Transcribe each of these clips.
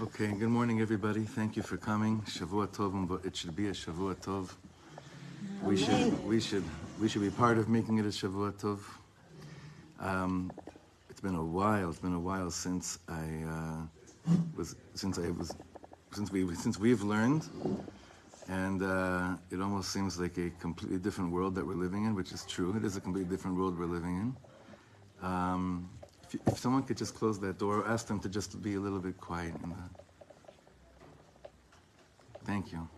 Okay, good morning, everybody. Thank you for coming. Shavua Tov, it should be a Shavua Tov. We should, we should, we should be part of making it a Shavua Tov. Um, it's been a while. It's been a while since I uh, was, since I was, since we, since we've learned, and uh, it almost seems like a completely different world that we're living in, which is true. It is a completely different world we're living in. Um, if, if someone could just close that door, ask them to just be a little bit quiet in the. Thank you.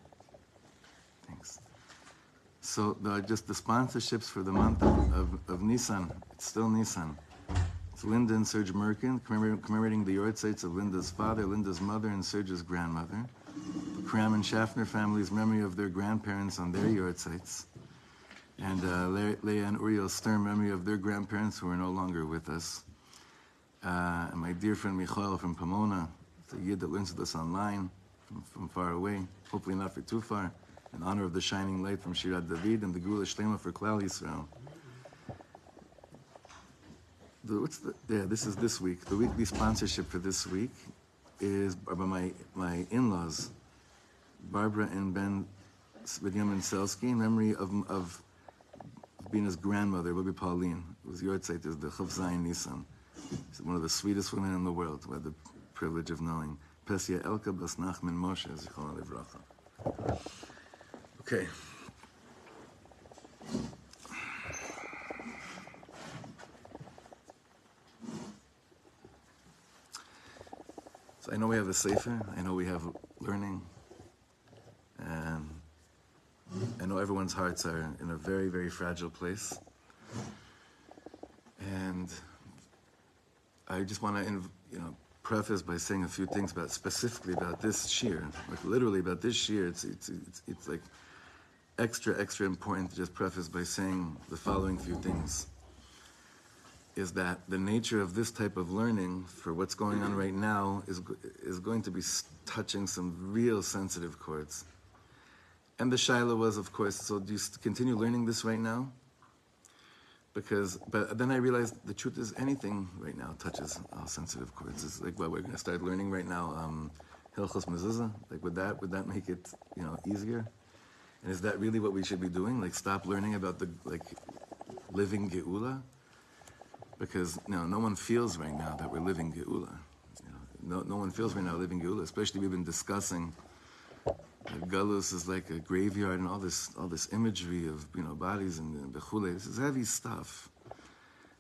Thanks. So the, just the sponsorships for the month of, of, of Nissan, it's still Nissan. It's Linda and Serge Merkin, commemorating, commemorating the yahrzeits of Linda's father, Linda's mother, and Serge's grandmother. The Kram and Schaffner family's memory of their grandparents on their yahrzeits. And uh, Le- Leah and Uriel Stern memory of their grandparents who are no longer with us. Uh, and my dear friend Michael from Pomona, the yid that learns with us online from, from far away, hopefully not for too far, in honor of the shining light from Shirat David and the Geula Shlema for Klal Yisrael. The, what's the, yeah, this is this week. The weekly sponsorship for this week is by my, my in-laws, Barbara and Ben Benjamin Selsky, in memory of, of Bina's grandmother, Rabbi Pauline, whose yahrzeit is the Chav Zayin. One of the sweetest women in the world, who had the privilege of knowing. Pesia Elka Bas Nachman Moshe, Zichron. Okay. So I know we have a sefer. I know we have learning, and I know everyone's hearts are in a very, very fragile place. And I just want to, you know, preface by saying a few things about specifically about this shiur, like literally about this shiur. It's it's it's, it's like extra extra important to just preface by saying the following few things. Is that the nature of this type of learning for what's going on right now is is going to be touching some real sensitive chords. And the shaila was, of course, so do you continue learning this right now? Because but then I realized the truth is anything right now touches our sensitive chords. It's like what we're going to start learning right now, um, Hilchos Mezuzah. Like would that would that make it you know easier? And is that really what we should be doing? Like stop learning about the like living Geula? Because you know, no one feels right now that we're living Geula. You know, no, no one feels right now living Geula. Especially we've been discussing Galus is like a graveyard and all this all this imagery of you know bodies and, and bechule. This is heavy stuff.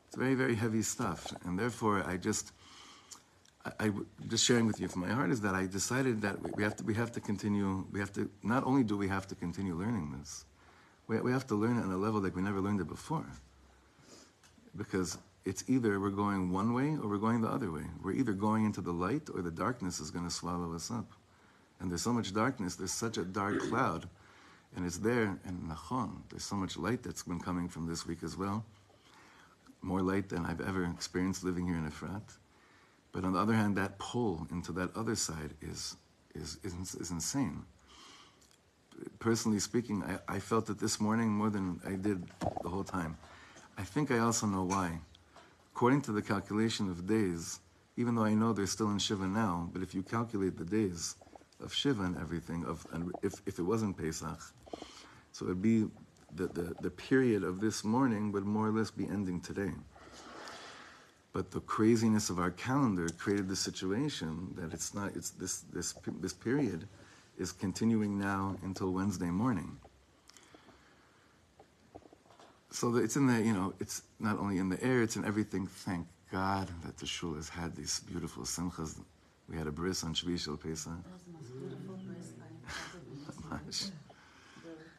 It's very very heavy stuff, and therefore I just I, I just sharing with you from my heart is that I decided that we, we have to we have to continue. We have to not only do we have to continue learning this, we, we have to learn it on a level like we never learned it before. Because it's either we're going one way or we're going the other way. We're either going into the light or the darkness is going to swallow us up and there's so much darkness, there's such a dark cloud, and it's there, and Nachon, there's so much light that's been coming from this week as well. More light than I've ever experienced living here in Efrat. But on the other hand, that pull into that other side is, is, is, is insane. Personally speaking, I, I felt it this morning more than I did the whole time. I think I also know why. According to the calculation of days, even though I know they're still in Shiva now, but if you calculate the days, of Shiva and everything, of and if, if it wasn't Pesach, so it'd be the, the, the period of this morning would more or less be ending today. But the craziness of our calendar created the situation that it's not, it's this, this, this period is continuing now until Wednesday morning. So it's in the, you know, it's not only in the air, it's in everything. Thank God that the shul has had these beautiful simchas. We had a bris on Shvi Shel Pesach. That was the most beautiful bris I.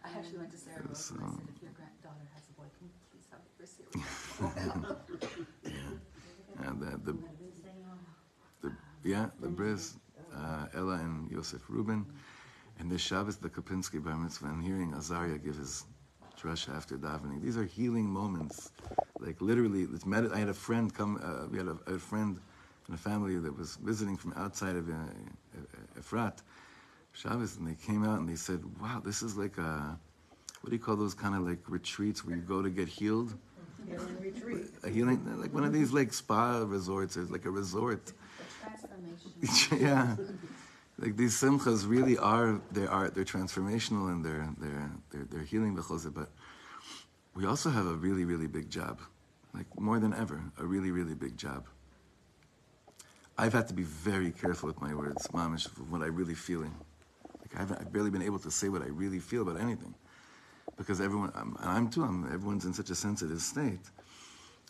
I actually went to Sarah Rose and I said, if your granddaughter has a boy, can you please have a bris here? And the, the, the yeah, the Briz, uh, Ella and Yosef Rubin. And this Shabbos, the Kapinski Bar Mitzvah, and hearing Azaria give his drush after davening. These are healing moments. Like literally, it's med- I had a friend come, uh, we had a, a friend in a family that was visiting from outside of uh, uh, Efrat, Shabbos, and they came out and they said, wow, this is like a, what do you call those kind of like retreats where you go to get healed? Healing retreat. A healing, like one of these like spa resorts, or like a resort. Yeah. like these simchas really are they are they're transformational and they're they're they're, they're healing the but we also have a really really big job, like more than ever, a really really big job. I've had to be very careful with my words, mamish, of what I'm really feeling. Like I haven't, I've barely been able to say what I really feel about anything, because everyone, I'm, I'm too, I'm, everyone's in such a sensitive state.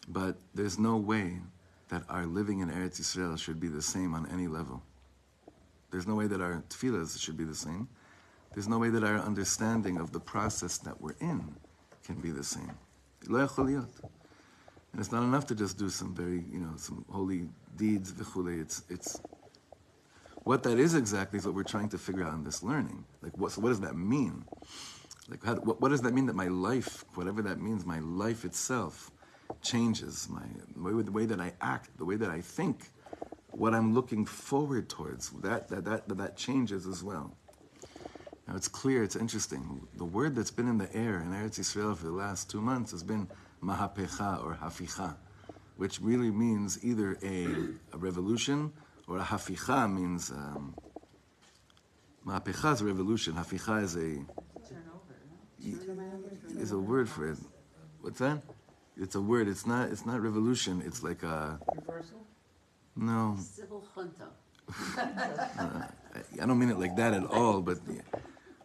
But there's no way that our living in Eretz Yisrael should be the same on any level. There's no way that our tefillahs should be the same. There's no way that our understanding of the process that we're in can be the same. And it's not enough to just do some very, you know, some holy deeds. It's, it's, what that is exactly is what we're trying to figure out in this learning. Like, what, so what does that mean? Like, how, what, what does that mean that my life, whatever that means, my life itself changes? My, the way, that I act, the way that I think, what I'm looking forward towards, that, that, that, that, changes as well. Now, it's clear, it's interesting. The word that's been in the air in Eretz Yisrael for the last two months has been mahapecha or haficha, which really means either a, a revolution or a haficha means um, is revolution. Haficha is a Turn over, no? Turn around, is a word for it. What's that? It's a word. It's not. It's not revolution. It's like a Reversal? no. Civil junta. I don't mean it like that at all, but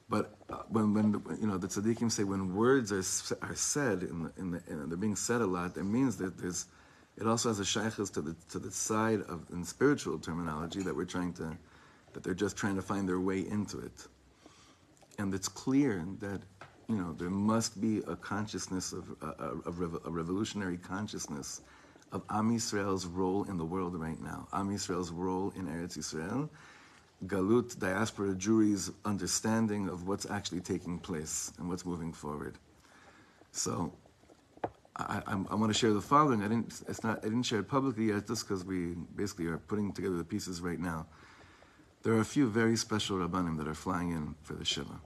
but uh, when when you know the tzaddikim say when words are are said in the, in the and they're being said a lot, it means that there's it also has a shaykhs to the to the side of in spiritual terminology that we're trying to that they're just trying to find their way into it, and it's clear that you know there must be a consciousness of a, a, a, revolutionary consciousness of Am Yisrael's role in the world right now, Am Yisrael's role in Eretz Yisrael, Galut, diaspora Jewry's understanding of what's actually taking place and what's moving forward. So, I, I, I want to share the following. I didn't. It's not. I didn't share it publicly yet, just because we basically are putting together the pieces right now. There are a few very special rabbanim that are flying in for the shiva,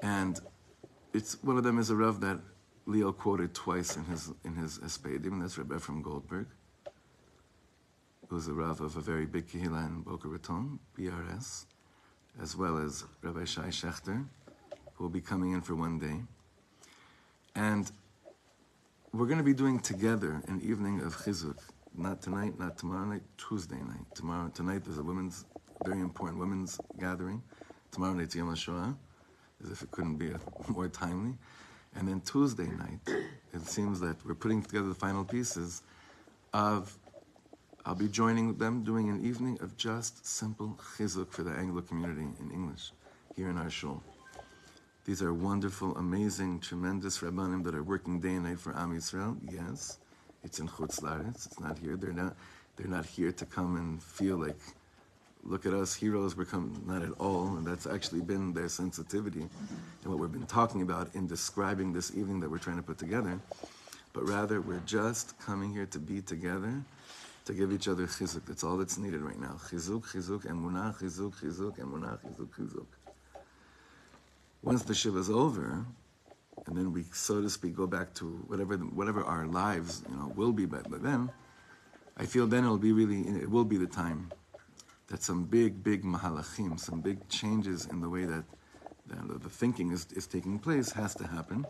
and it's one of them is a rav that Leo quoted twice in his in his Hespedim. That's Rabbi Efrem Goldberg who's a Rav of a very big Kehillah in Boca Raton, BRS, as well as Rabbi Shai Shechter, who will be coming in for one day. And we're going to be doing together an evening of Chizuk. Not tonight, not tomorrow night, Tuesday night. Tomorrow, tonight there's a women's, very important women's gathering. Tomorrow night's Yom HaShoah, as if it couldn't be a, more timely. And then Tuesday night, it seems that we're putting together the final pieces of I'll be joining them doing an evening of just simple chizuk for the Anglo community in English here in our shul. These are wonderful, amazing, tremendous rabbanim that are working day and night for Am Yisrael. Yes, it's in Chutz Laretz. It's not here. They're not. They're not here to come and feel like, look at us, heroes. We're coming. Not at all. And that's actually been their sensitivity, and what we've been talking about in describing this evening that we're trying to put together. But rather, we're just coming here to be together to give each other chizuk. That's all that's needed right now. Chizuk, chizuk, emunah, chizuk, chizuk, emunah, chizuk, chizuk. Once the shiva is over, and then we, so to speak, go back to whatever the, whatever our lives, you know, will be. But, but then, I feel then it'll be really, it will be the time that some big, big mahalachim, some big changes in the way that the, the thinking is, is taking place has to happen.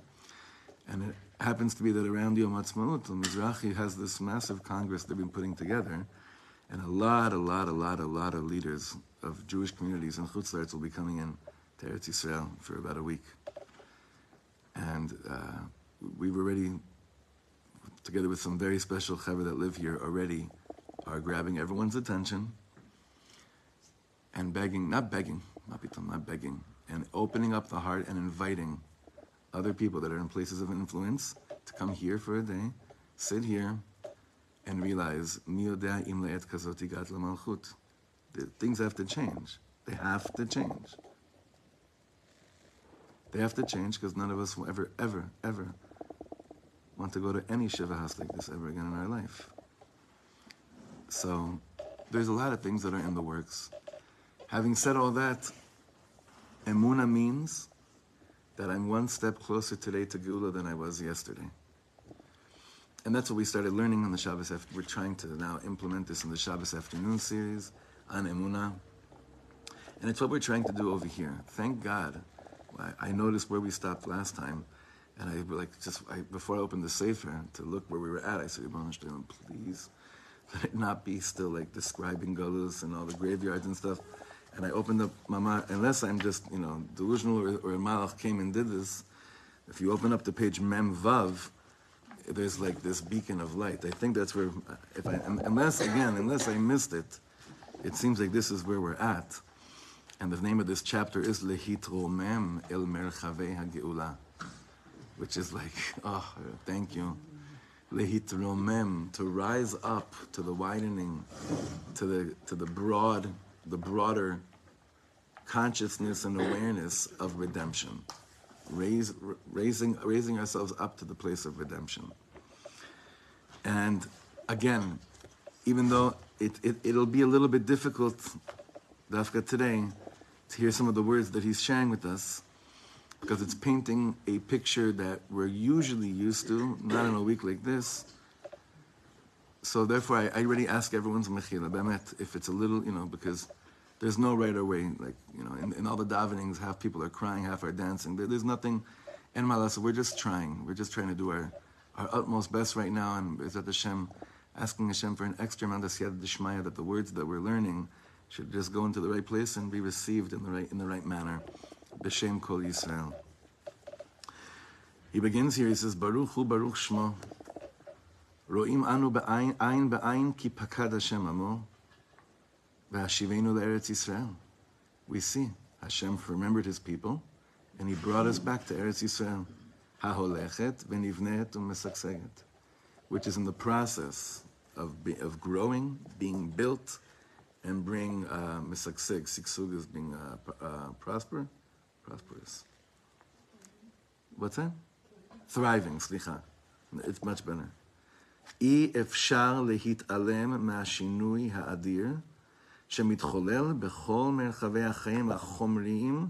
And it happens to be that around Yom Ha'atzmaut, Mizrahi has this massive congress they've been putting together, and a lot, a lot, a lot, a lot of leaders of Jewish communities in Chutzlaretz will be coming in to Eretz Yisrael for about a week. And uh, we've already, together with some very special chaver that live here already, are grabbing everyone's attention and begging, not begging, not begging, and opening up the heart and inviting other people that are in places of influence to come here for a day, sit here, and realize. The Things have to change. They have to change. They have to change because none of us will ever, ever, ever want to go to any shiva house like this ever again in our life. So there's a lot of things that are in the works. Having said all that, emuna means that I'm one step closer today to Geula than I was yesterday. And that's what we started learning on the Shabbos. After, we're trying to now implement this in the Shabbos afternoon series on Emunah. And it's what we're trying to do over here. Thank God. I, noticed where we stopped last time, and I like just I, before I opened the sefer to look where we were at. I said, "Ibn please let it not be still like describing Galus and all the graveyards and stuff." And I opened up Mama, unless I'm just you know delusional or, or Malach came and did this. If you open up the page Mem Vav, there's like this beacon of light. I think that's where, if I unless again, unless I missed it, it seems like this is where we're at. And the name of this chapter is Lehitromem El Merchave HaGeula, which is like, oh, thank you. Lehitromem, to rise up to the widening, to the to the broad, the broader consciousness and awareness of redemption. Raise, raising, raising ourselves up to the place of redemption. And again, even though it, it, it'll be a little bit difficult, Dafka, today, to hear some of the words that he's sharing with us because it's painting a picture that we're usually used to, not in a week like this. So therefore, I, I already ask everyone's mechila, bemet, if it's a little, you know, because there's no right or way. Like, you know, in, in all the davenings, half people are crying, half are dancing. There, there's nothing, in malasa, we're just trying. We're just trying to do our, our utmost best right now, and is that Hashem, asking Hashem for an extra amount of siyad that the words that we're learning, should just go into the right place and be received in the right in the right manner. B'Shem Kol Yisrael. He begins here. He says, "Baruch Hu Baruch Shmo." Ro'im anu be'ayin ayin be'ayin ki pakad Hashem amo ve'ashivenu le'eretz Yisrael. We see Hashem remembered His people, and He brought us back to Eretz Yisrael. Haholechet v'nivnet u'mesakseget, which is in the process of, be, of growing, being built, and bring uh, misakseg. Siksug is being uh, uh, prosper, prosperous. What's that? Thriving, slicha. It's much better. אי אפשר להתעלם מהשינוי האדיר שמתחולל בכל מרחבי החיים החומריים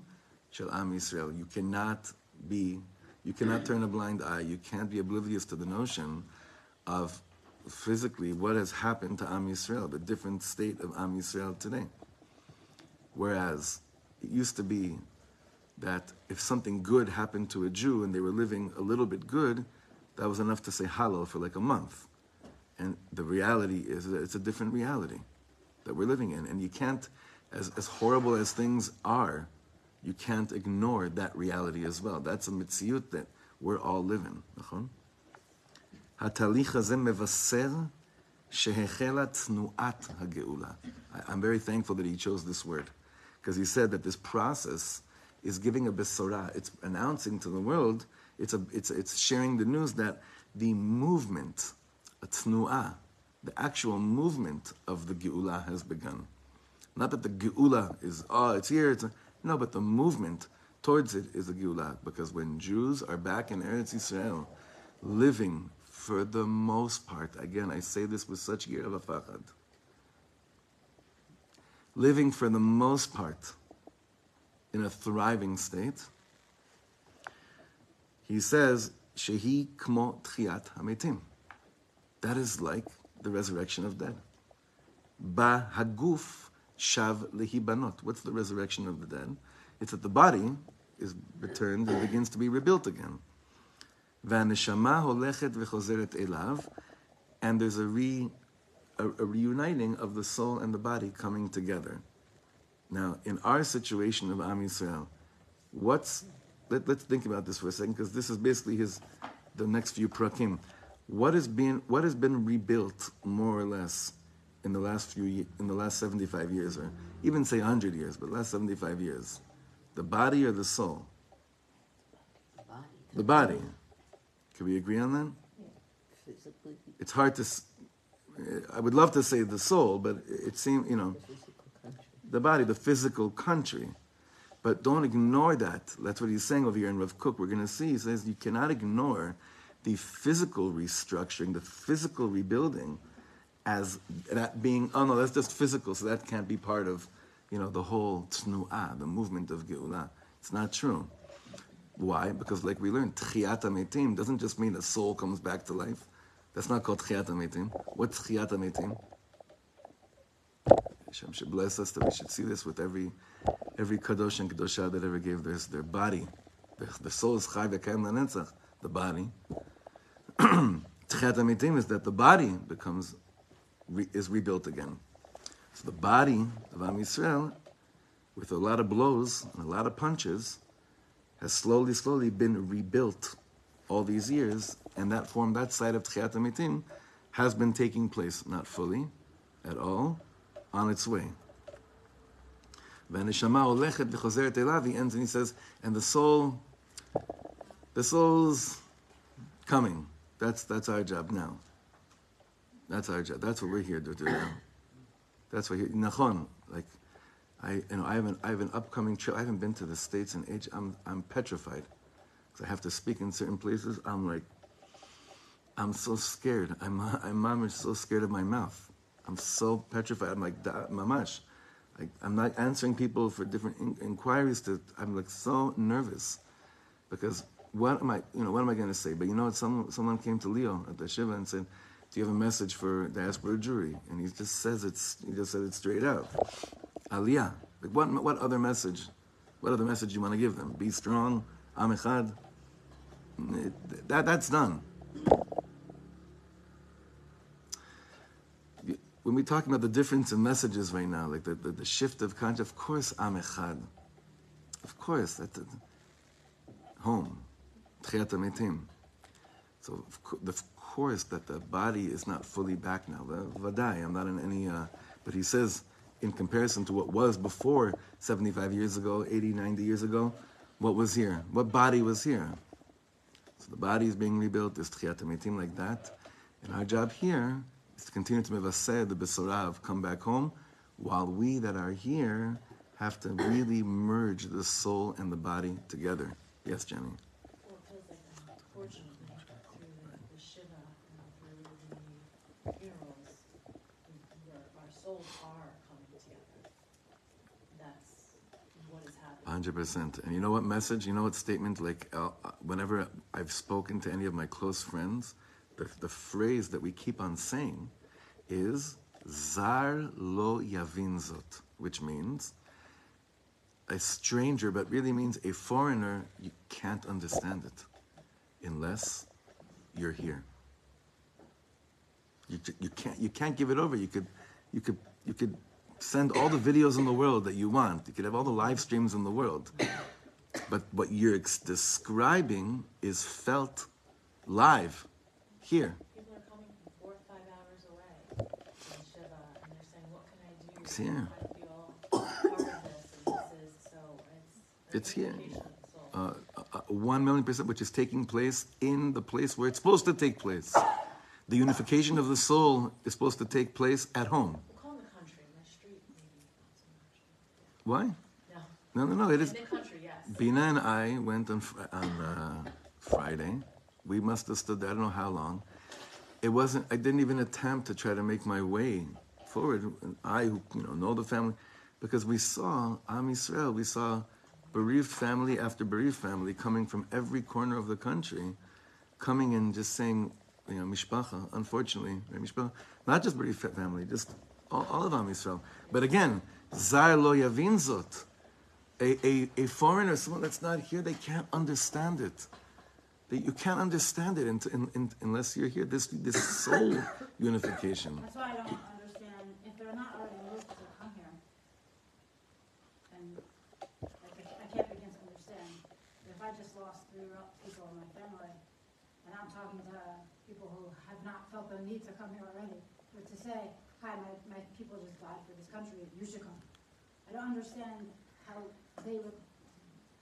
של עם ישראל. You cannot be, you cannot turn a blind eye, you can't be oblivious to the notion of physically what has happened to Am Yisrael, the different state of Am Yisrael today. Whereas it used to be that if something good happened to a Jew and they were living a little bit good, that was enough to say Hallel for like a month. And the reality is that it's a different reality that we're living in. And you can't, as, as horrible as things are, you can't ignore that reality as well. That's a mitziyut that we're all living. התהליך הזה מבשר שהחלה תנועת הגאולה. I'm very thankful that he chose this word, because he said that this process is giving a besorah. It's announcing to the world, it's, a, it's, it's sharing the news that the movement, a tnu'ah, the actual movement of the geula has begun. Not that the geula is, oh, it's here, it's a, no, but the movement towards it is a geula, because when Jews are back in Eretz Yisrael, living for the most part, again, I say this with such yirah v'fachad, living for the most part in a thriving state, he says, Shehi kmo tchiat hametim. That is like the resurrection of dead. Ba haguf shav lehibanot. What's the resurrection of the dead? It's that the body is returned and begins to be rebuilt again והנשמה הולכת וחוזרת אליו, and there's a, re, a, a reuniting of the soul and the body coming together. Now, in our situation of Am Yisrael, what's let, us think about this for a second, because this is basically his the next few prakim. What has been what has been rebuilt more or less in the last few in the last seventy five years, or even say hundred years, but last seventy five years, the body or the soul? The body. The body. Can we agree on that? Physically, It's hard to. s- I would love to say the soul, but it seems you know physical country. the body, the physical country. But don't ignore that. That's what he's saying over here in Rav Kook. We're going to see. He says you cannot ignore the physical restructuring, the physical rebuilding, as that being oh no, that's just physical, so that can't be part of, you know, the whole tnu'ah, the movement of geulah. It's not true. Why? Because like we learned, tchiyat metim doesn't just mean the soul comes back to life. That's not called tchiyat metim. What's tchiyat metim? Hashem should bless us that we should see this with every every kadosh and kadosha that ever gave their their body. The, the soul is chai v'kayim lanetzach, the body. Tchiat amitim is that the body becomes is rebuilt again. So the body of Am Yisrael, with a lot of blows and a lot of punches, has slowly, slowly been rebuilt all these years, and that form, that side of Tchiyat amitim, has been taking place, not fully at all, on its way. Vanishama he ends and he says, and the soul, the soul's coming. That's, that's our job now. That's our job. That's what we're here to do now. That's what here, nachon, like I, you know, I have an, I have an upcoming trip. I haven't been to the States in age. I'm, I'm petrified. Because I have to speak in certain places. I'm like, I'm so scared. I'm, I'm, I'm so scared of my mouth. I'm so petrified. I'm like, mamash. Like, I'm not answering people for different in- inquiries. To, I'm like so nervous. Because what am I, you know, what am I going to say? But you know what? Someone, someone came to Leo at the Shiva and said, do you have a message for diaspora Jewry? And he just says it's, he just said it straight out. Aliyah. Like what, what other message? What other message you want to give them? Be strong, Am Echad. It- That, that's done. When we're talking about the difference in messages right now, like the, the, the shift of conscience, of course, Am Echad. Of course, that's it. home. Tchiat HaMetim. So of cou- of course that the body is not fully back now. Vadai, I'm not in any, uh, but he says in comparison to what was before 75 years ago, 80, 90 years ago, what was here? What body was here? So the body is being rebuilt, there's Tchiat HaMetim like that. And our job here is to continue to mevaseh the Besorah of come back home, while we that are here have to really merge the soul and the body together. Yes, Jenny? 100%. And you know what message, you know what statement, like uh, whenever I've spoken to any of my close friends, the, the phrase that we keep on saying is Zar lo yavinzot," which means a stranger, but really means a foreigner, you can't understand it unless you're here. You, you, can't, you can't give it over. You could, you could, you could send all the videos in the world that you want. You could have all the live streams in the world. But what you're ex- describing is felt live here. People are coming from four, or five hours away from Shiva, and they're saying, what can I do? It's here. I feel part of this, and this is, so it's. It's here. unification of the soul. Uh, uh, uh, one million percent, which is taking place in the place where it's supposed to take place. The unification of the soul is supposed to take place at home. We'll call it the country, my street, maybe, not so much. Why? No, No, no, no. It is. country, yes. Bina and I went on on uh, Friday. We must have stood there. I don't know how long. It wasn't. I didn't even attempt to try to make my way forward. And I, who you know, know the family, because we saw Am Yisrael. We saw bereaved family after bereaved family coming from every corner of the country, coming and just saying, you know, mishpacha. Unfortunately, right, mishpacha. Not just bereaved family, just all, all of Am Yisrael. But again, zar lo yavin zot a, a, foreigner, someone that's not here, they can't understand it. They, you can't understand it in, in, in, unless you're here. This, this soul unification. That's why I don't understand, if they're not already moved to come here, and like, I I can't begin to understand, if I just lost three people in my family, and I'm talking to people who have not felt the need to come here already, but to say, hi, my, my people just died for this country, you should come. I don't understand how they would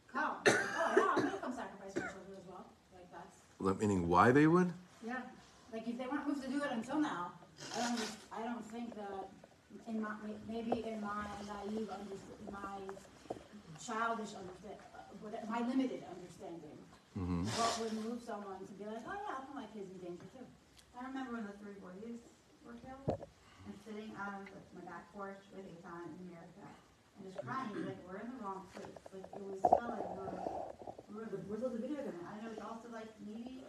come, oh, yeah, I'm gonna come sacrifice my children as well, like, that's, Meaning why they would? yeah, like if they weren't moved to do it until now, I don't, just- I don't think that in my, maybe in my naive under, my childish understand, my limited understanding, Mm-hmm. what would move someone to be like, oh yeah, I'll put my kids in danger too. I remember when the three boys were killed and sitting on the- my back porch with Eitan in America crying, like, we're in the wrong place. Like, it was like we're, we're, the- we're to video them. I know it's also like, maybe,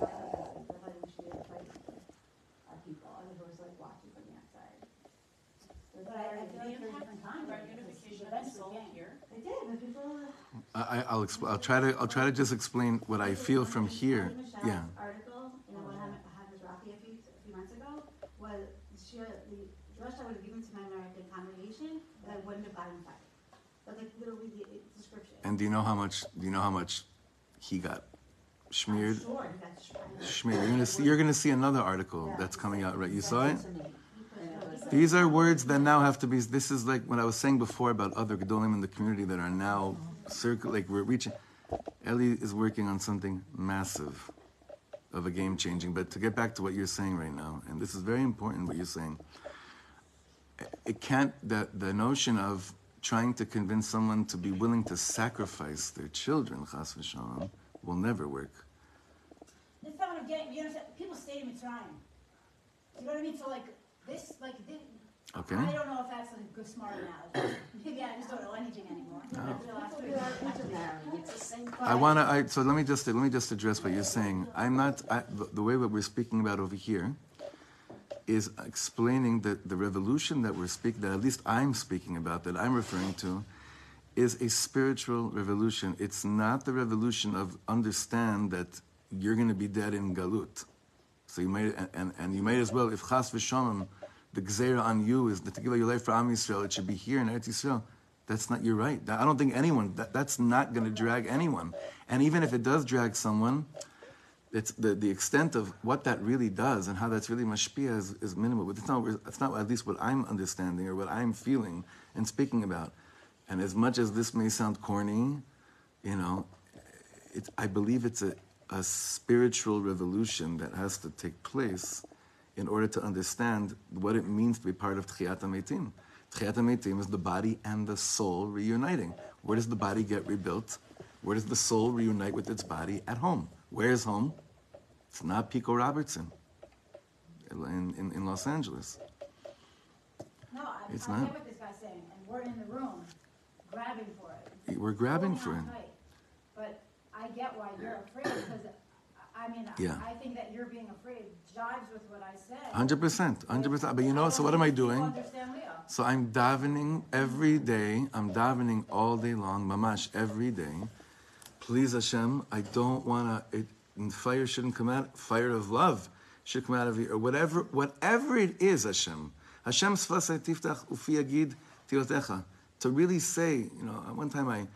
bad, but I think we should be able to fight for our people, as opposed to like watching from the outside. for a different time. Our unification the of the soul here. They did, but people. I, I- I'll I'll try to I'll try to just explain what I feel from here. Yeah you know, what happened, happened with Rafi a few, a few months ago, was she, the, Josh I would have given to my American congregation, but I wouldn't have gotten fired. That's like literally the description. And do you know how much do you know how much he got smeared? I'm sure he got Smeared. You're gonna see you're gonna see another article Yeah. that's coming out, right? You saw it? he put- he put- These are words that now have to be. This is like what I was saying before about other gedolim in the community that are now circle. Like we're reaching. Ellie is working on something massive, of a game changing. But to get back to what you're saying right now, and this is very important, what you're saying. It can't. That the notion of trying to convince someone to be willing to sacrifice their children, chas v'shalom, will never work. It's not what I'm getting, you understand, people stay in Mitzrayim. You know what I mean? So like, this, like, this. Okay. I don't know if that's a good, smart analogy. Maybe I just don't know anything anymore. After the last three months. It's the same. I want to. I, so let me just let me just address what you're saying. I'm not. I, the, the way what we're speaking about over here is explaining that the revolution that we're speaking, that at least I'm speaking about, that I'm referring to, is a spiritual revolution. It's not the revolution of understand that you're going to be dead in galut. So you might and, and, you might as well, if chas v'shalom, the gzeira on you is to give your life for Am Yisrael, it should be here in Eretz Yisrael. That's not your right. I don't think anyone. That, that's not going to drag anyone. And even if it does drag someone, it's the, the extent of what that really does and how that's really mashpia is, is minimal. But it's not, it's not at least what I'm understanding or what I'm feeling and speaking about. And as much as this may sound corny, you know, it, I believe it's a, a spiritual revolution that has to take place in order to understand what it means to be part of Tchiyat HaMeitim. Tchiyat HaMeitim is the body and the soul reuniting. Where does the body get rebuilt? Where does the soul reunite with its body? At home. Where is home? It's not Pico Robertson in, in, in Los Angeles. No, I, I It's get not. what this guy's saying, and we're in the room, grabbing for it. We're grabbing for it. tight. But I get why you're afraid, because, I mean, Yeah. I think that you're being afraid jives with what I said. Hundred percent, hundred percent. But you know, so what am I doing? people understand Leo. So I'm davening every day. I'm davening all day long, mamash, every day. Please Hashem, I don't wanna. Fire shouldn't come out. Fire of love should come out of you, or whatever, whatever it is, Hashem. Hashem tiftach ufi yagid tiyotecha. To really say, you know, one time I.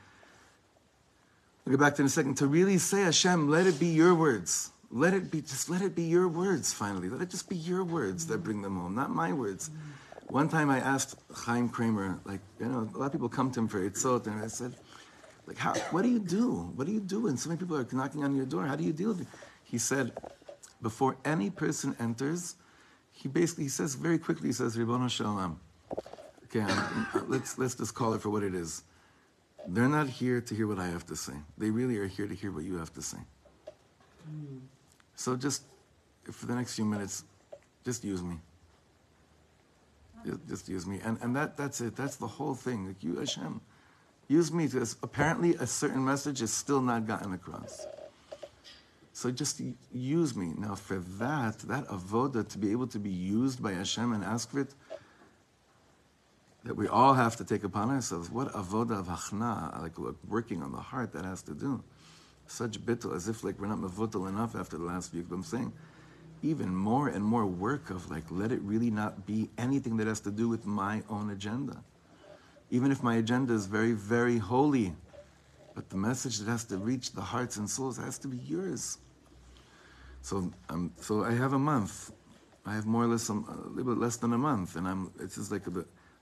I'll get back to in a second. To really say, Hashem, let it be your words. Let it be, just let it be your words, finally. Let it just be your words that bring them home, not my words. One time I asked Chaim Kramer, like, you know, a lot of people come to him for Eitzot, and I said, like, how, what do you do? What do you do when so many people are knocking on your door? How do you deal with it? He said, before any person enters, he basically, he says very quickly, he says, Ribbon Shalom. Okay, let's, let's just call it for what it is. They're not here to hear what I have to say. They really are here to hear what you have to say. Hmm. So just, for the next few minutes, just use me. Just, just use me. And, and that, that's it. That's the whole thing. Like you, Hashem. Use me to, apparently a certain message is still not gotten across. So just use me. Now for that, that avoda, to be able to be used by Hashem and ask for it, that we all have to take upon ourselves. What avoda of hachna, like working on the heart, that has to do. Such bittul, as if like we're not mavutal enough after the last week. But I'm saying, even more and more work of like, let it really not be anything that has to do with my own agenda. Even if my agenda is very, very holy, but the message that has to reach the hearts and souls has to be yours. So, um, so I have a month. I have more or less um, a little bit less than a month, and I'm. It's just like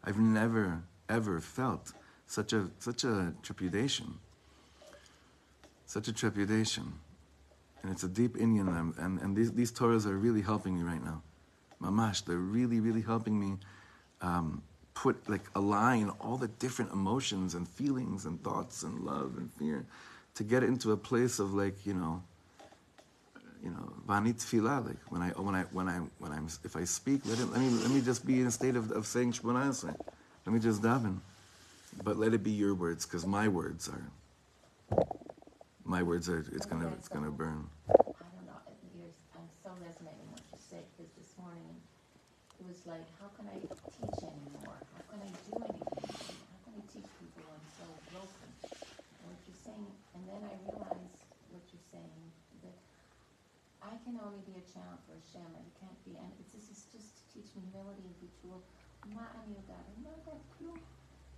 I've never ever felt such a such a trepidation. Such a trepidation, and it's a deep Indian, and and, and these these Torahs are really helping me right now. Mamash, they're really really helping me. Um, put like align all the different emotions and feelings and thoughts and love and fear to get into a place of like you know you know vanit tefillah like when I when I when I when I'm if I speak let it let me let me just be in a state of, of saying Shemona let me just daven but let it be your words because my words are my words are it's gonna it's gonna burn I don't know, it- you're, I'm so resonating what you said, because this morning, it was like, how can I teach anymore? How can I do anymore? sound for Shema. You can't be. And it's, this is just to teach me humility and be true.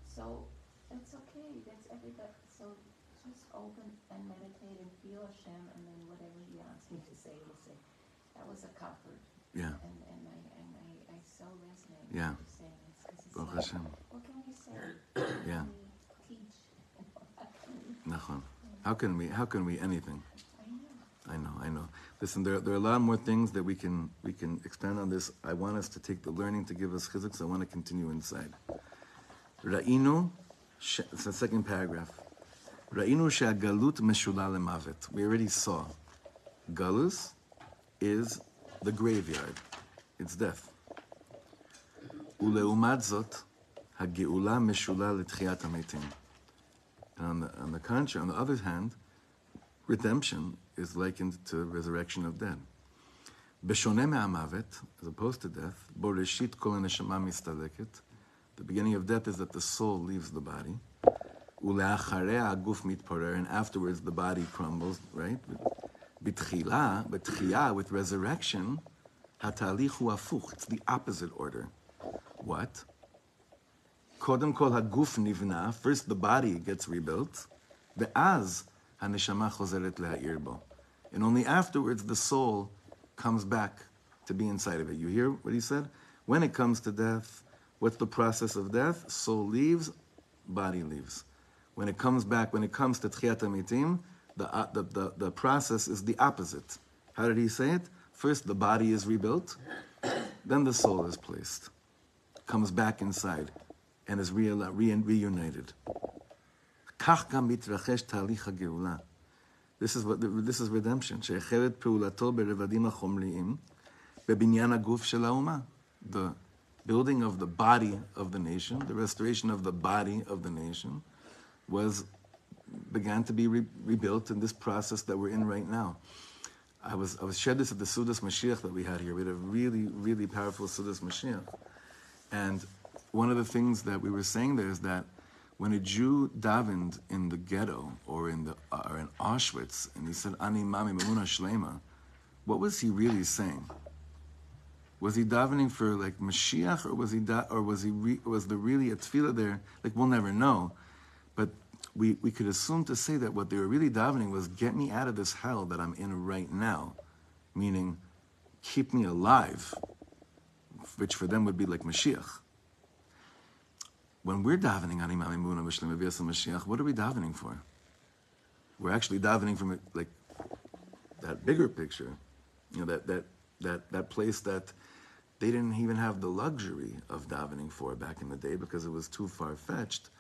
So it's okay. That's everything. So just open and meditate and feel Hashem, and then whatever He wants me to say, will say. That was a comfort. Yeah. And, and, I, and I, I so resonate yeah. with saying this. Cause it's like, What can we say? yeah. Teach? How? How can we? How can we anything? I know. I know. I know. Listen, there, there are a lot more things that we can we can expand on this. I want us to take the learning to give us chizuk, so I want to continue inside. Ra'inu, sh- it's the second paragraph. Ra'inu she'agalut meshula lemavet. We already saw. Galus is the graveyard. It's death. ולעומת זאת, הגאולה משולה לתחיית המתים. And on the, on the contrary, on the other hand, redemption is likened to resurrection of dead. בשונה מהמוות, as opposed to death, בו ראשית כל הנשמה מסתלקת, the beginning of death is that the soul leaves the body, ולאחריה הגוף מתפורר, and afterwards the body crumbles, right? בתחילה, בתחייה, with resurrection, התהליך הוא הפוך, it's the opposite order. What? קודם כל הגוף נבנה, first the body gets rebuilt, ואז הנשמה חוזרת להעיר בו. And only afterwards the soul comes back to be inside of it. You hear what he said? When it comes to death, what's the process of death? Soul leaves, body leaves. When it comes back, when it comes to Tchiyat HaMitim, the, uh, the, the, the process is the opposite. How did he say it? First, the body is rebuilt, then the soul is placed, comes back inside, and is re- re- reunited. כך גם מתרחש תהליך הגאולה. This is, what, this is redemption, שהחל את פעולתו ברבדים החומריים בבניין הגוף של האומה. The building of the body of the nation, the restoration of the body of the nation, was began to be re- rebuilt in this process that we're in right now. I was I was shared this at the Sudas Mashiach that we had here. We had a really really powerful Sudas Mashiach, and one of the things that we were saying there is that when a Jew davened in the ghetto or in the uh, or in Auschwitz and he said Ani Mami Mamuna Shlema, what was he really saying? Was he davening for like Mashiach or was he da- or was he re- was there really a tefillah there? Like we'll never know, but we, we could assume to say that what they were really davening was get me out of this hell that I'm in right now, meaning keep me alive, which for them would be like Mashiach. When we're davening on Imam Imuna Mishlim Mashiach, what are we davening for? We're actually davening from like that bigger picture, you know, that that that that place that they didn't even have the luxury of davening for back in the day because it was too far fetched.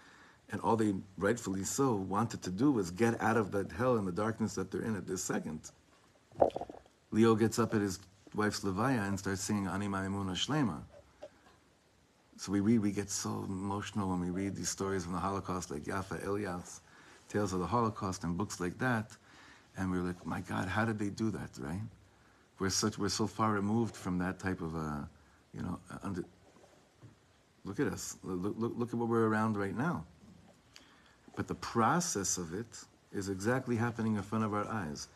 And all they, rightfully so, wanted to do was get out of that hell and the darkness that they're in at this second. Leo gets up at his wife's Levaya and starts singing Anima Emuna Shlema. So we read, we get so emotional when we read these stories from the Holocaust, like Yaffa Eliach, Tales of the Holocaust, and books like that. And we're like, my God, how did they do that, right? We're such, we're so far removed from that type of, uh, you know, under, look at us. Look, look, look at what we're around right now. But the process of it is exactly happening in front of our eyes.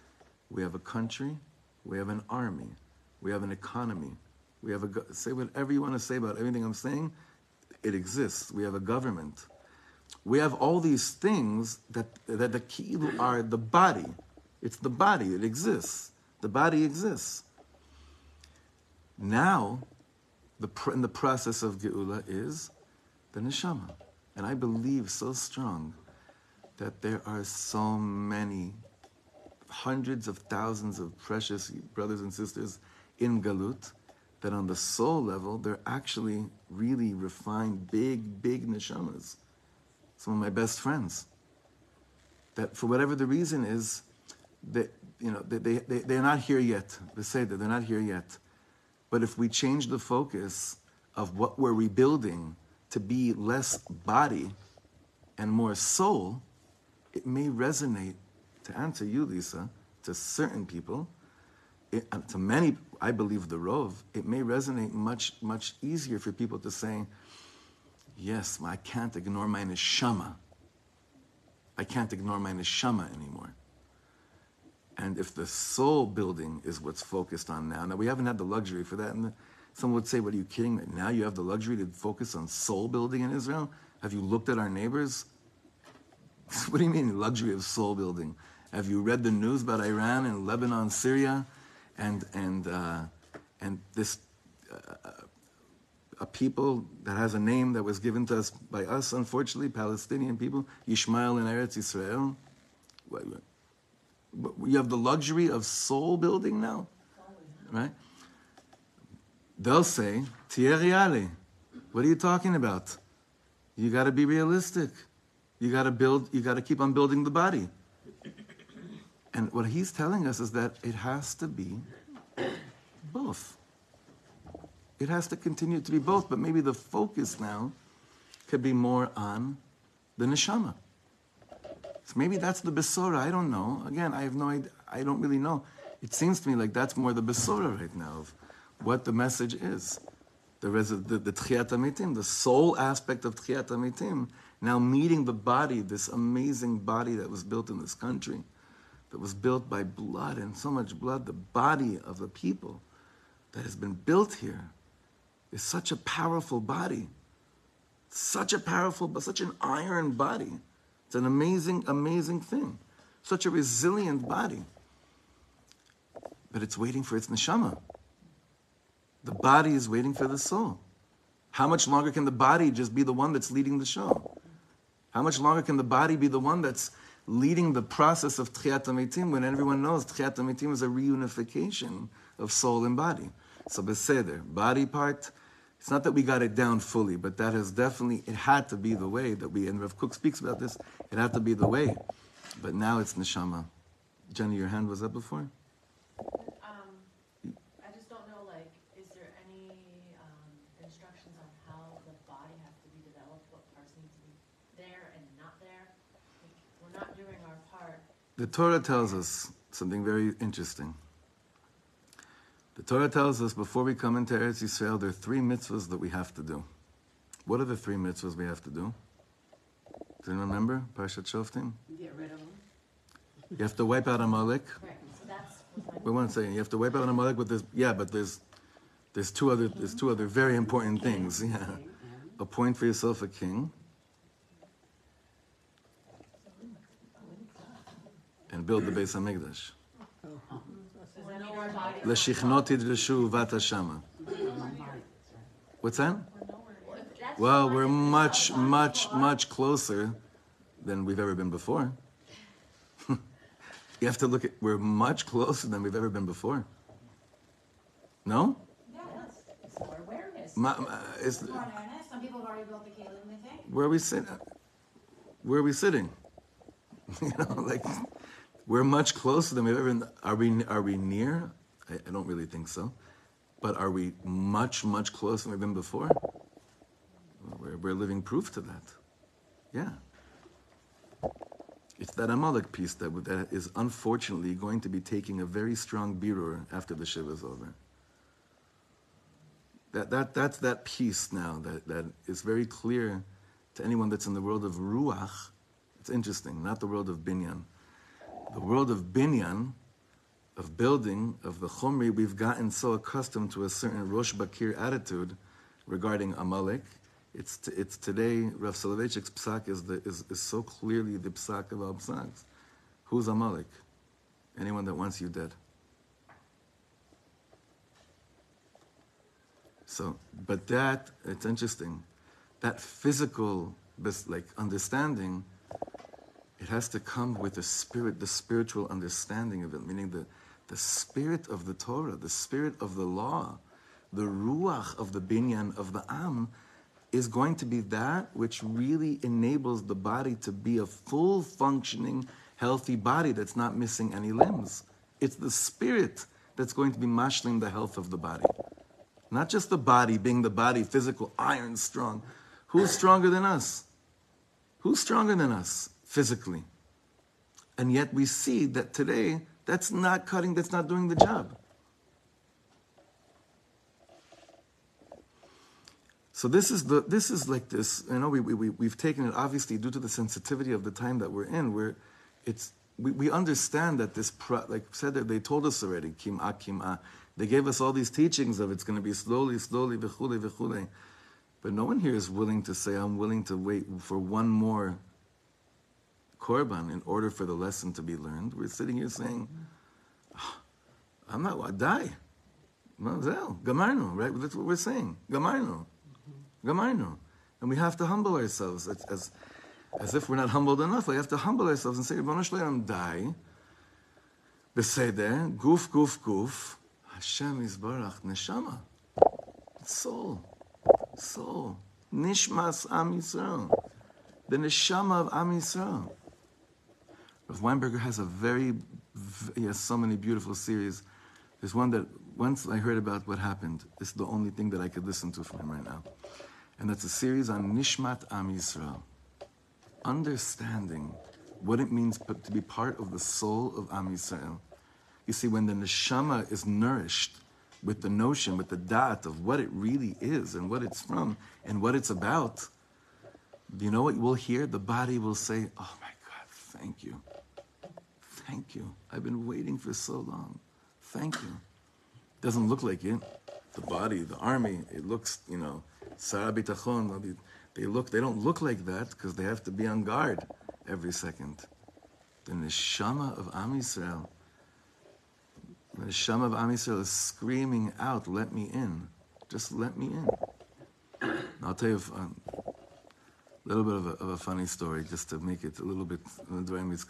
We have a country, we have an army, we have an economy, we have a say whatever you want to say about everything I'm saying. It exists. We have a government. We have all these things that that the key are the body. It's the body. It exists. The body exists. Now, the in the process of geula is the neshama, and I believe so strong that there are so many hundreds of thousands of precious brothers and sisters in Galut that on the soul level, they're actually really refined, big, big neshamas. Some of my best friends. That for whatever the reason is, that you know, they, they, they, they're not here yet. They say that they're not here yet. But if we change the focus of what we're rebuilding to be less body and more soul, it may resonate, to answer you, Lisa, to certain people, it, uh, to many, I believe the Rov, it may resonate much, much easier for people to say, yes, I can't ignore my neshama. I can't ignore my neshama anymore. And if the soul building is what's focused on now, now we haven't had the luxury for that. And someone would say, What are you kidding? me? Now you have the luxury to focus on soul building in Israel? Have you looked at our neighbors? What do you mean, luxury of soul building? Have you read the news about Iran and Lebanon, Syria, and, and, uh, and this uh, a people that has a name that was given to us by us, unfortunately, Palestinian people, Ishmael in Eretz Israel? You have the luxury of soul building now, right? They'll say, "Tia reale." What are you talking about? You got to be realistic. You got to build. You got to keep on building the body. And what he's telling us is that it has to be both. It has to continue to be both, but maybe the focus now could be more on the neshama. So maybe that's the besora. I don't know. Again, I have no idea. I don't really know. It seems to me like that's more the besora right now of what the message is. The res- the, the Tchiyat the soul aspect of Tchiyat now meeting the body, this amazing body that was built in this country, that was built by blood and so much blood, the body of the people that has been built here is such a powerful body. Such a powerful, but such an iron body. It's an amazing, amazing thing. Such a resilient body. But it's waiting for its neshama. The body is waiting for the soul. How much longer can the body just be the one that's leading the show? How much longer can the body be the one that's leading the process of HaMetim when everyone knows HaMetim is a reunification of soul and body? So Beseder, body part, it's not that we got it down fully, but that has definitely, it had to be the way that we, and Rav Kook speaks about this, it had to be the way. But now it's Neshama. Jenny, your hand was up before? Um, I just don't know, like, is there any, um, instructions on how the body has to be developed, what parts need to be there and not there? Like, We're not doing our part. The Torah tells us something very interesting. The Torah tells us before we come into Eretz Yisrael, there are three mitzvahs that we have to do. What are the three mitzvahs we have to do? Does anyone remember? Parshat Shoftim? Get rid of them. You have to wipe out Amalek. Right, so that's what my. Wait one second. You have to wipe out Amalek with this. Yeah, but there's there's two other there's two other very important things. Yeah, appoint for yourself a king, and build the Beis Hamikdash. Does that mean our body? Vata shama. What's that? Well, we're much, much, much closer than we've ever been before. you have to look at, we're much closer than we've ever been before. No? Yes, it's more awareness. Ma, ma, it's, More awareness, some people have already built the Kalim, they think. where are we sitting? Where are we sitting? you know, like, we're much closer than we've ever. Are we, are we near? I, I don't really think so. But are we much, much closer than we've been before? We're, we're living proof to that. Yeah. It's that Amalek piece that, that is unfortunately going to be taking a very strong birur after the Shiva is over. That, that, that's that piece now that, that is very clear to anyone that's in the world of Ruach. It's interesting, not the world of Binyan. The world of Binyan, of building, of the Chumri, we've gotten so accustomed to a certain Rosh Bakir attitude regarding Amalek. It's, t- it's today, Rav Soloveitchik's psak is, the, is, is so clearly the psak of all psaks. Who's Amalek? Anyone that wants you dead. So, but that, it's interesting. That physical, like, understanding, it has to come with the spirit, the spiritual understanding of it, meaning the, the spirit of the Torah, the spirit of the law, the ruach of the binyan of the am, is going to be that which really enables the body to be a full functioning, healthy body that's not missing any limbs. It's the spirit that's going to be mashling the health of the body. Not just the body being the body, physical, iron strong. Who's stronger than us? Who's stronger than us physically? And yet we see that today that's not cutting, that's not doing the job. So this is the this is like this. You know, we, we, we we've taken it obviously due to the sensitivity of the time that we're in, where it's we, we understand that this, pro, like said that they told us already, kim'ah, kim'ah. They gave us all these teachings of it's going to be slowly, slowly, v'chule, v'chule. But no one here is willing to say, I'm willing to wait for one more korban in order for the lesson to be learned. We're sitting here saying, "Ah, I'm not, I die. No, zeo, gamarnu, right? That's what we're saying. Gamarnu. Gamarnu. And we have to humble ourselves as, as, as if we're not humbled enough. We have to humble ourselves and say, Shloim, die. Beseder, guf, guf, guf. Hashem Yisbarach, neshama. Soul. Soul. Nishmas Am Yisrael. The neshama of Am Yisrael. Rav Weinberger has a very, he has so many beautiful series. There's one that once I heard about what happened. It's the only thing that I could listen to from him right now. And that's a series on Nishmat Am Yisrael. Understanding what it means to be part of the soul of Am Yisrael. You see, when the neshama is nourished with the notion, with the dot of what it really is and what it's from and what it's about, you know what we'll hear? The body will say, Oh my God, thank you. Thank you. I've been waiting for so long. Thank you. Doesn't look like it. The body, the army, it looks, you know, they- look, they don't look like that because they have to be on guard every second. The neshama of Am Yisrael, the neshama of Am Yisrael is screaming out, let me in. Just let me in. And I'll tell you um, a little bit of a, of a funny story just to make it a little bit during this.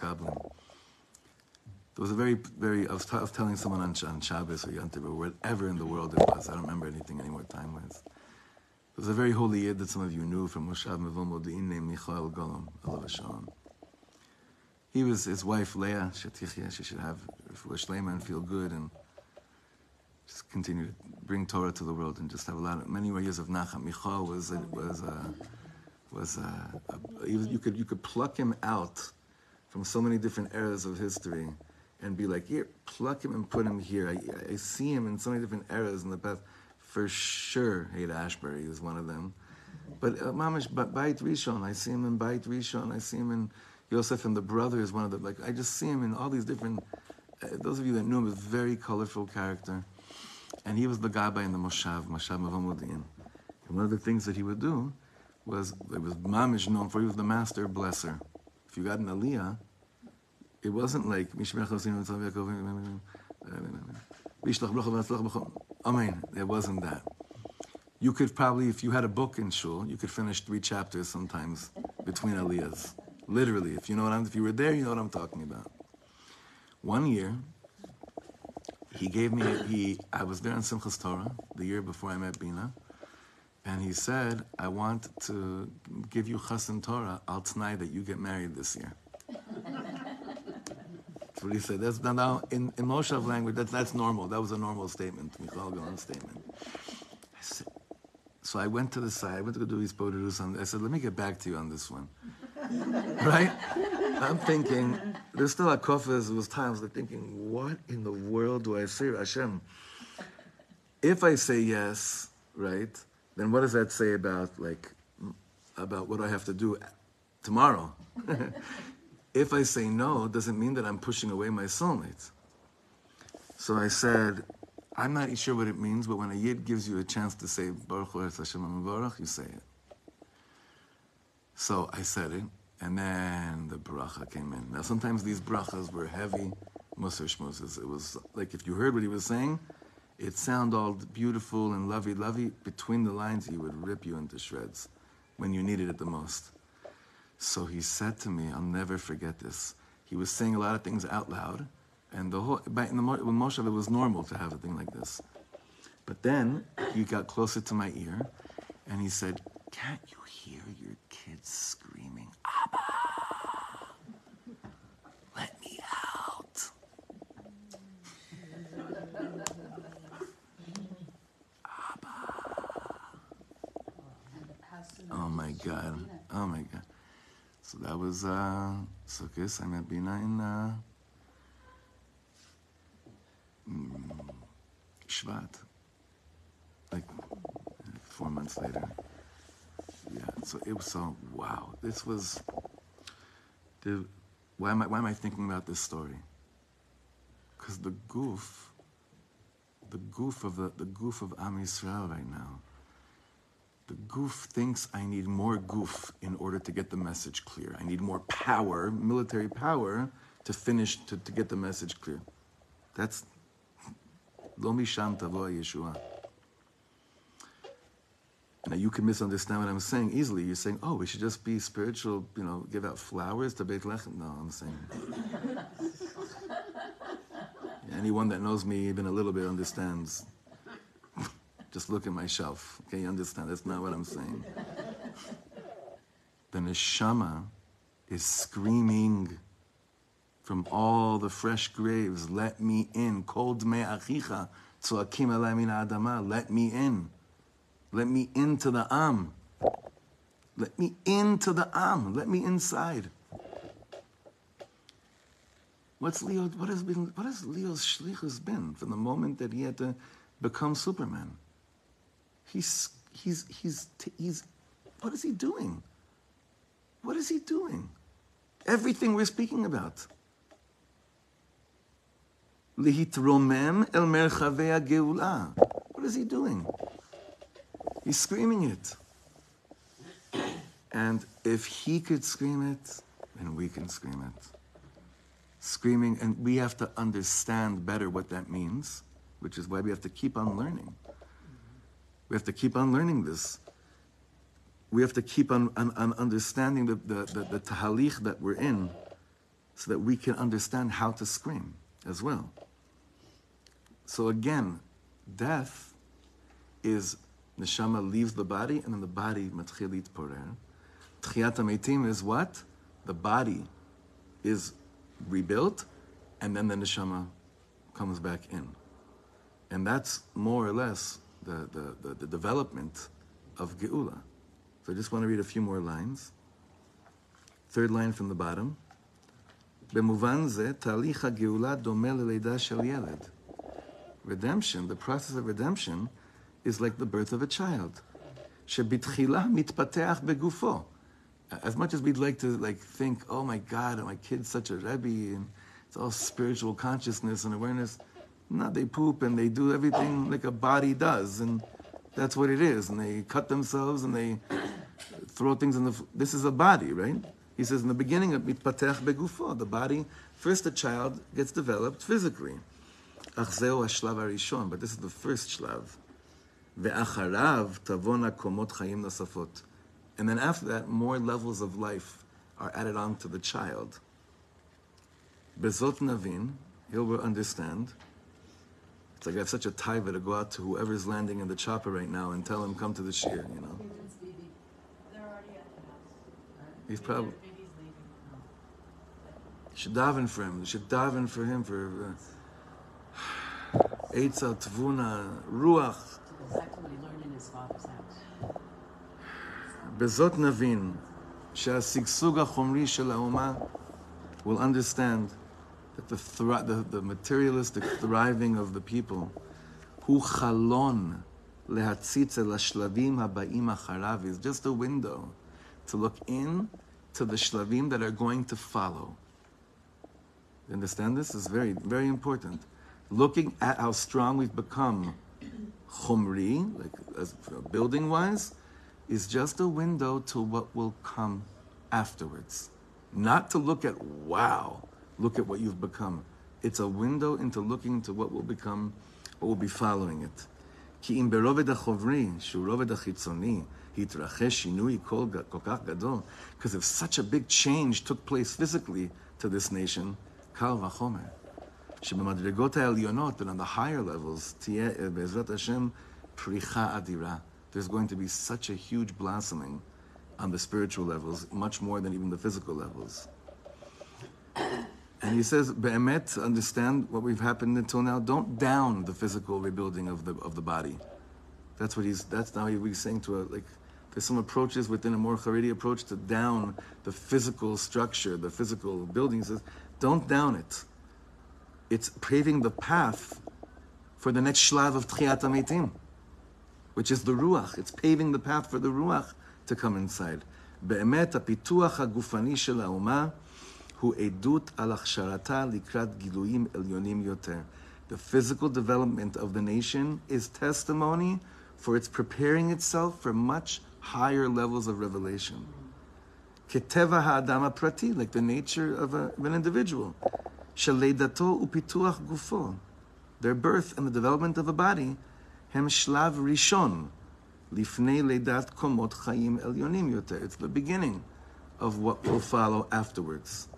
There was a very, very, I was, t- I was telling someone on, on Shabbos or Tov or wherever in the world it was, I don't remember anything anymore time wise. There was a very holy yid that some of you knew from Moshav Mevon named Michael Golom, Allah Shalom. He was, his wife Leah, Shetichya, she should have Shlema and feel good and just continue to bring Torah to the world and just have a lot of, many years of Nacham. Michal was, a, was, a, was a, a, you, could, you could pluck him out from so many different eras of history and be like, here, pluck him and put him here. I, I see him in so many different eras in the past. For sure, Haight Ashbury is one of them. But uh, Mamish, Bait Rishon, I see him in Bait Rishon. I see him in Yosef and the brother is one of them. like, I just see him in all these different, uh, those of you that knew him, a very colorful character. And he was the Gabbai in the Moshav, Moshav Mevo Modiin. And one of the things that he would do was, it was Mamish known for, he was the master blesser. If you got an Aliyah, it wasn't like Mishmech Hosinu Tzav Yaakov, V'Atzlach. Amen. It wasn't that. You could probably, if you had a book in shul, you could finish three chapters sometimes between aliyahs. Literally, if you know what I'm, if you were there, you know what I'm talking about. One year, he gave me, he, I was there in Simchas Torah the year before I met Bina, and he said, I want to give you Chassan Torah, I'll tonight that you get married this year. That's what he said. That's now- now in, in Moshev language. That's that's normal. That was a normal statement. Michal Gaon's statement. I said, so I went to the side. I went to go do his Bodurus on. I said, let me get back to you on this one. right? I'm thinking. There's still a kofas. There was times I'm thinking, what in the world do I say, Hashem? If I say yes, right, then what does that say about like about what I have to do tomorrow? if I say no, it doesn't mean that I'm pushing away my soulmates. So I said, I'm not sure what it means, but when a yid gives you a chance to say Baruch Hashem Baruch, you say it. So I said it, and then the bracha came in. Now sometimes these brachas were heavy, musar shmuzas. It was like if you heard what he was saying, it sounded all beautiful and lovey-lovey. Between the lines, he would rip you into shreds when you needed it the most. So he said to me, I'll never forget this. He was saying a lot of things out loud, and the whole back in the with Moshe, it was normal to have a thing like this. But then he got closer to my ear, and he said, "Can't you hear your kids screaming, Abba? Let me out." Soon Oh my God! Oh my God! So that was uh, Sukkot. I met Bina in uh, mm, Shvat, like four months later. Yeah. So it was so wow. This was the Why am I, why am I thinking about this story? Because the goof, the goof of the, the goof of Am Yisrael right now, the goof thinks I need more goof in order to get the message clear. I need more power, military power, to finish, to, to get the message clear. That's lo misham tavo Yeshua. Now you can misunderstand what I'm saying easily. You're saying, "Oh, we should just be spiritual, you know, give out flowers to Beit Lechem." No, I'm saying. Anyone that knows me even a little bit understands. Just look at my shelf. Okay, you understand? That's not what I'm saying. The neshama is screaming from all the fresh graves, "Let me in!" Kol me achicha tzoakim alai min adama. Let me in. Let me into the Am. Let me into the Am. Let me inside. What's Leo? What has been? What has Leo's shlichus been from the moment that he had to become Superman? He's he's he's he's. What is he doing? What is he doing? Everything we're speaking about. El geula. What is he doing? He's screaming it. And if he could scream it, then we can scream it. Screaming, and we have to understand better what that means, which is why we have to keep on learning. We have to keep on learning this. We have to keep on, on, on understanding the, the, the, the tahalich that we're in so that we can understand how to scream as well. So again, death is neshama leaves the body, and then the body matchil porer. Tchiyat hametim is what? The body is rebuilt, and then the neshama comes back in. And that's more or less the, the, the, the development of Geula. So I just want to read a few more lines. Third line from the bottom. במובן זה, תהליך הגאולה דומה ללידה של ילד. Redemption, the process of redemption, is like the birth of a child. שבתחילה מתפתח בגופו. As much as we'd like to like think, oh my God, my kid's such a rebbe, and it's all spiritual consciousness and awareness. now they poop and they do everything like a body does, and that's what it is. And they cut themselves and they throw things in the. This is a body, right? He says in the beginning of mitpatech begufo, the body. First, the child gets developed physically. But this is the first shlav. Ve'acharav tavona komot chayim nasafot. And then after that, more levels of life are added on to the child. Bezot navin, he'll understand. It's like I have such a taiva to go out to whoever's landing in the chopper right now and tell him, come to the shir, you know. Kids, baby. They're already at the house. He's probably, Baby's leaving. should daven for him. Should daven for him for uh, Eitzah, Tvuna, Ruach. Exactly what he learned in his father's house. בזאת נבין שהשגשוג החומרי של האומה will understand that the, thri- the, the materialistic thriving of the people, who chalon lehatzitz el habayim acharav, is just a window to look in to the shlavim that are going to follow. Understand this? is very, very important. Looking at how strong we've become, chumri, like as building wise, is just a window to what will come afterwards. Not to look at, wow, look at what you've become. It's a window into looking to what will become, what will be following it. כי אם ברובד החוברי, שהוא רובד החיצוני, התרחש שינוי כל, כל כך גדול, because if such a big change took place physically to this nation, קל וחומר. שבמדרגות העליונות, and on the higher levels, תהיה בעזרת השם פריחה אדירה. There's going to be such a huge blossoming on the spiritual levels, much more than even the physical levels. And he says, Be'emet, understand what we've happened until now. Don't down the physical rebuilding of the of the body. That's what he's. That's now he's saying to a like. There's some approaches within a more Haredi approach to down the physical structure, the physical building. He says, don't down it. It's paving the path for the next shlav of Tchiyat Ametim, which is the Ruach. It's paving the path for the Ruach to come inside. באמת, הפיתוח הגופני של האומה הוא עדות על הכשרתה לקראת גילויים עליונים יותר. The physical development of the nation is testimony for its preparing itself for much higher levels of revelation. כטבע האדם הפרטי, like the nature of, a, of an individual. של לידתו ופיתוח גופו. Their birth and the development of a body הם שלב ראשון לפני לידת קומות חיים עליונים יותר. It's the beginning of what will follow afterwards.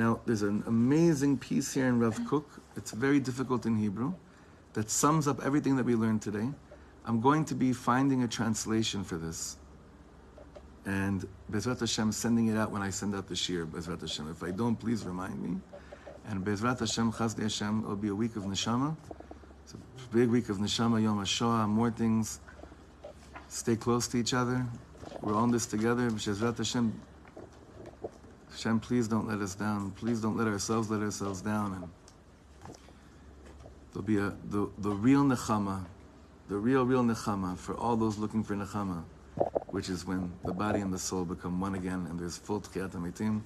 Now, there's an amazing piece here in Rav Kook. It's very difficult in Hebrew that sums up everything that we learned today. I'm going to be finding a translation for this. And Bezrat Hashem, sending it out when I send out the shir, Bezrat Hashem. If I don't, please remind me. And Bezrat Hashem, Chazdi Hashem, it'll be a week of Neshama. It's a big week of Neshama, Yom HaShoah, more things. Stay close to each other. We're on this together. Bezrat Hashem, Hashem, please don't let us down. Please don't let ourselves let ourselves down. And there'll be a the, the real nechama, the real real nechama for all those looking for nechama, which is when the body and the soul become one again, and there's full tkiyat amitim.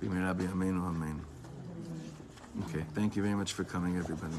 B'mirabi amenu amen. Okay, thank you very much for coming, everybody.